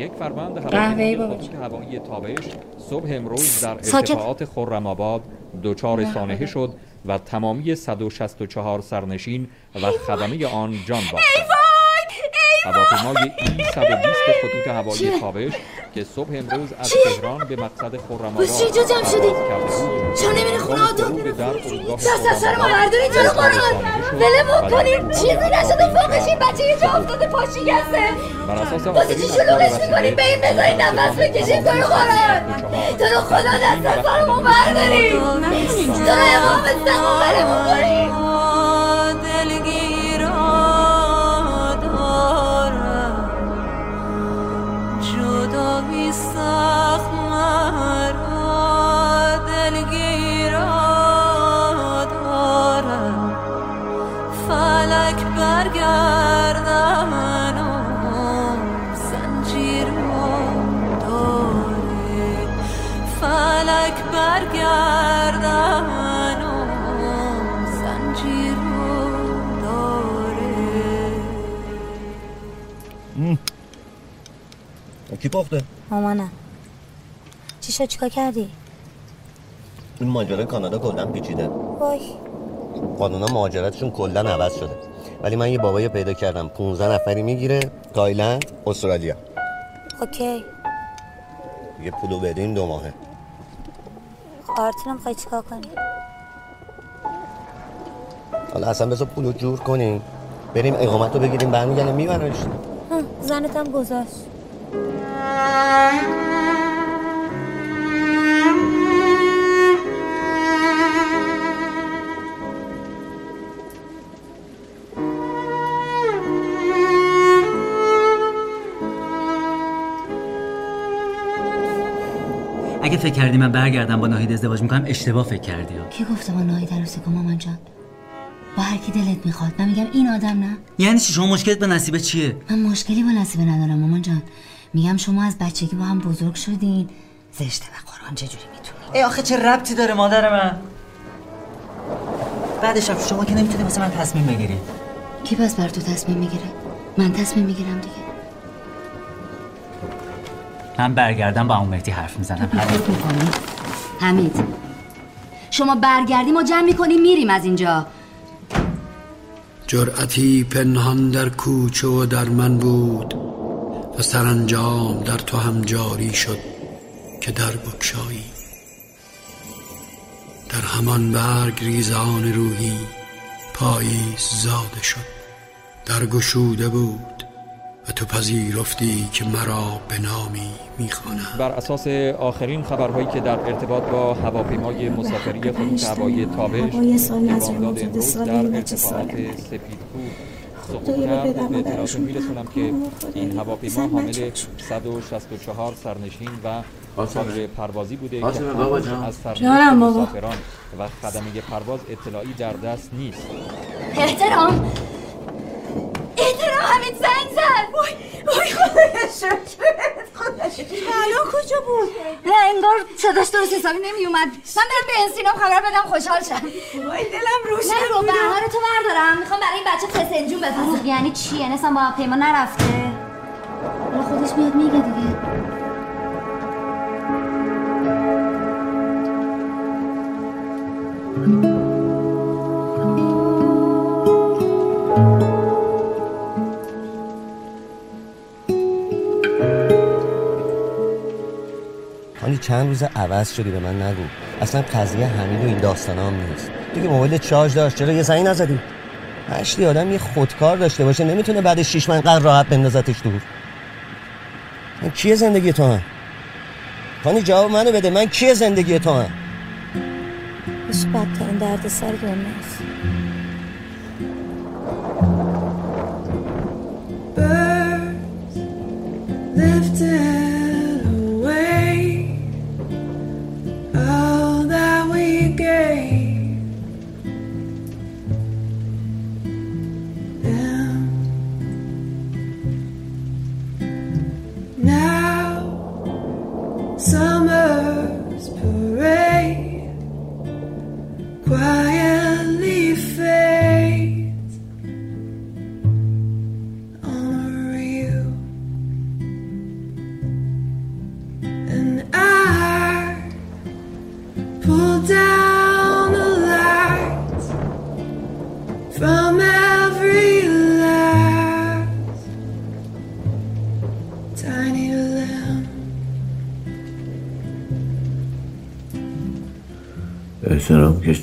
یک فروند قهوه‌ای هوایی تابش. صبح امروز در. ارتفاعات خرم آباد دچار سانحه شد و تمامی 164 سرنشین و خدمه آن جان باختند. هواپیمای ای 120 خطوط هوایی؟ تابش که صبح امروز از؟ تهران به مقصد خرم آباد بس چی اینجا جمع شدی؟ چرا نمیری خونه آدم؟ دست از سر ما خرم آباد برداری جلو قرآن شد ولمون و فرودگاه چیزی نشده خرم فوقش این بچه یه جا افتاده پا شکسته بر اساس واسه چی شلوغش می‌کنین به این بذارین نفس بکشین تو رو قرآن تو رو خدا دست از سر ما بردارین تو رو امام سما کی پخته مامانم. چی شد؟ چیکار کردی؟ این ماجرای کانادا کلا پیچیده. وای. قانونا مهاجرتشون کلا عوض شده. ولی من یه بابایی پیدا کردم. 15 نفری می‌گیره تایلند استرالیا. OK. یه پولو بدین دو ماهه. آرتینم می‌خوای چیکار کنی؟ حالا اصلا بذار پولو جور کنیم. بریم اقامت رو بگیریم برمیگردیم میبرنش. هم، زنتم گذاشت. اگه فکر کردی من برگردم با ناهید ازدواج می‌کنم اشتباه فکر کردی. کی گفته با ناهید عروسی کن مامان جان؟ با هر کی دلت می‌خواد. من میگم این آدم نه. یعنی چی؟ شما مشکلت به نصیبه چیه؟ من مشکلی با نصیبه ندارم مامان جان. میگم شما از بچگی با هم بزرگ شدین. زشته به قرآن چجوری می‌تونی ای آخه چه ربطی داره مادر من؟ بعدش شما که نمی‌تونی مثل من تصمیم بگیری. کی پس بر تو تصمیم می‌گیره؟ من تصمیم می‌گیرم دیگه. من برگردم با اون مهدی حرف می‌زنم. می‌کنی؟ حمید شما برگردیم و جمع می‌کنیم میریم از اینجا. جرأتی پنهان در کوچه و در من بود و سرانجام در تو هم جاری شد که در بکشایی. در همان برگ ریزان روحی پاییز زاده شد. در گشوده بود و تو پذیرفتی که مرا به نامی می‌خوانم بر اساس آخرین خبرهایی که در ارتباط با هواپیمای مسافری خطوط هوایی تابش هوای سال شده امروز در این ارتفاعات سپیدکوه سقوط کرد به اطلاعاتون میرسونم که رحم کن. این خدایا. هواپیما حامل بچه‌شون. 164 سرنشین و. کادر پروازی بوده که. از بابا. مسافران و خدمه پرواز اطلاعی در دست نیست احترام احترام حمید زنگ زد. وای وای شکرت الان کجا بود؟ نه انگار صداش درست حسابی نمی اومد من برم به انسینم خبر بدم خوشحال شم. وای دلم روشن نه رو بهار تو بردارم. می‌خوام برای این بچه فسنجون بفرستم. یعنی چی؟ یعنی اصلا با پیما نرفته؟ حالا خودش میاد میگه دیگه. حالی چند روز عوض شدی به من نگو. اصلا قضیه حمید و این داستان هم نیست. دیگه موبایل چارج داشت. چرا یه زنگ نزدی؟ هشتی آدم یه خودکار داشته باشه. نمی‌تونه بعد شیش ماه قدر راحت بندازتش دور من کیه زندگی تو هم؟ خانی جواب منو بده. من کیه زندگی تو هم؟ هیچ بدترین درد سر دنیاست lifted احترام که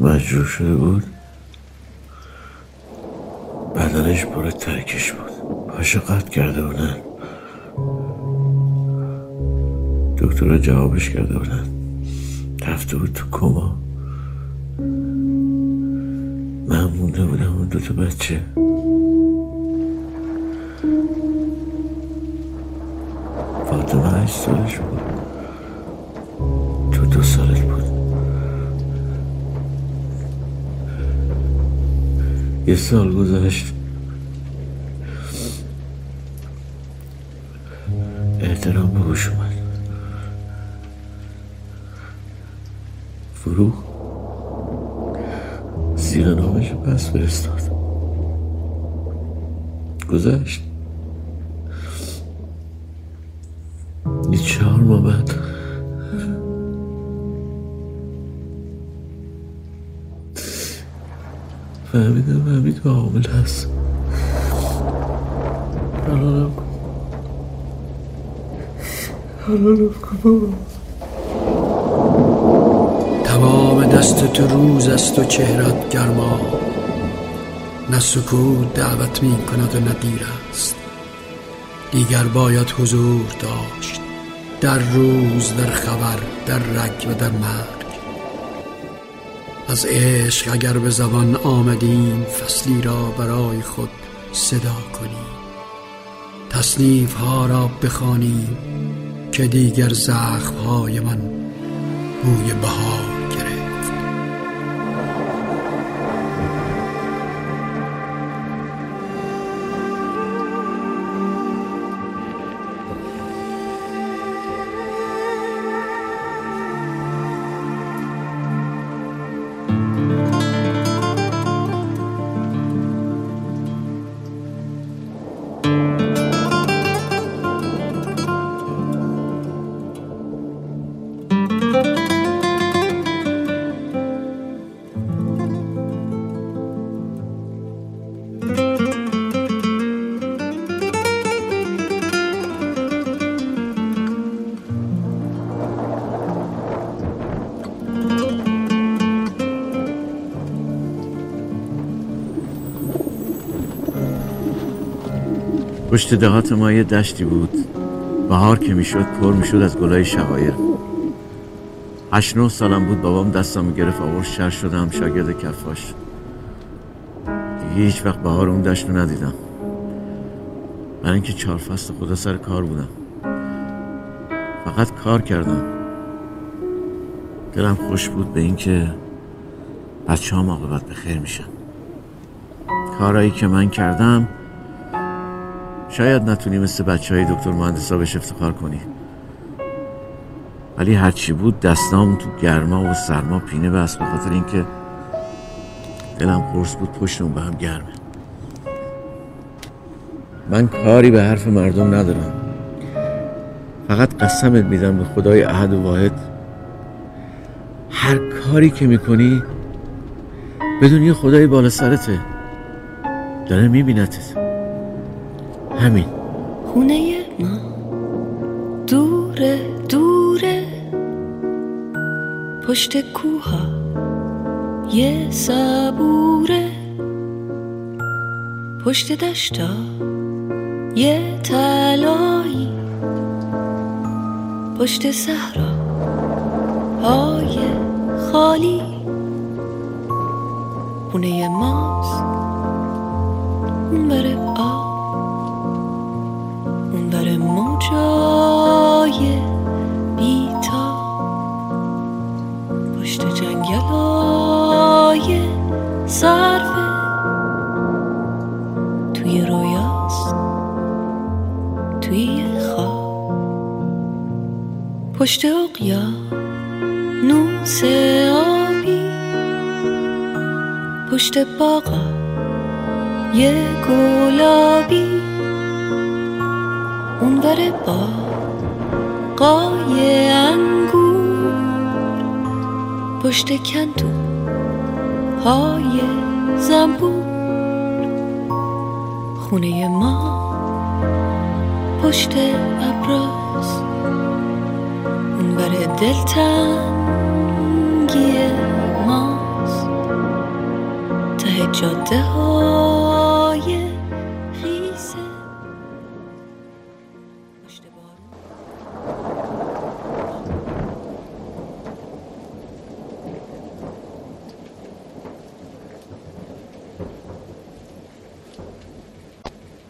مجروح شده بود. بدنش پر ترکش بود. پاشو قطع کرده بودن. دکتر جوابش کرده بودن. رفته بود تو کما. من مونده بودم اون دوتا بچه. فاطمه هشت سالش بود. دو سالت بود. یه سال گذشت. احترام به هوش اومد. فروغ زیر نامش پس فرستاد. گذشت. یه چهار ماه بعد فهمیدم حمید حامل هست. حلالم کن حلالم کن بابا تمام دست تو روز است و چهرت گرما. نه سکوت دعوت می کند و نه دیر است. دیگر باید حضور داشت. در روز در خبر در رگ و در مرگ. از عشق اگر به زبان آمدیم فصلی را برای خود صدا کنیم. تصنیف ها را بخوانیم که دیگر زخم های من بوی بهار پشت دهات ما یه دشتی بود. بهار که می‌شد پر می‌شد از گلای شقایر هشت نه سالم بود بابام دستم گرفت آورد شر شدم شاگرد کفاش. دیگه هیچ وقت بهار اون دشت رو ندیدم. من اینکه چهار فصل خدا سر کار بودم. فقط کار کردم. دلم خوش بود به اینکه بچه هم عاقبت به خیر میشن. کارایی که من کردم شاید نتونی مثل بچه های دکتر مهندسا بهش افتخار کنی. ولی هرچی بود دستام تو گرما و سرما پینه بست به خاطر اینکه دلم قرص بود پشتم به هم گرمه. من کاری به حرف مردم ندارم. فقط قسمت میدم به خدای احد و واحد. هر کاری که می‌کنی بدون یه خدای بالا سرته. داره میبینتت همین. خونه ما. دوره دوره. پشت کوها. یه صبوره. پشت دشتا. یه تلایی پشت صحرا. های خالی. خونه ماست اون بره آب. موجای بیتا پشت جنگلای صرفه توی رویاست توی خواب. پشت اقیا نوس آبی پشت باغا یه گلابی. اون با قای انگور پشت کندو های زنبور. خونه ما پشت ابراز. اون بره دلتنگی ماست. ته جاده ها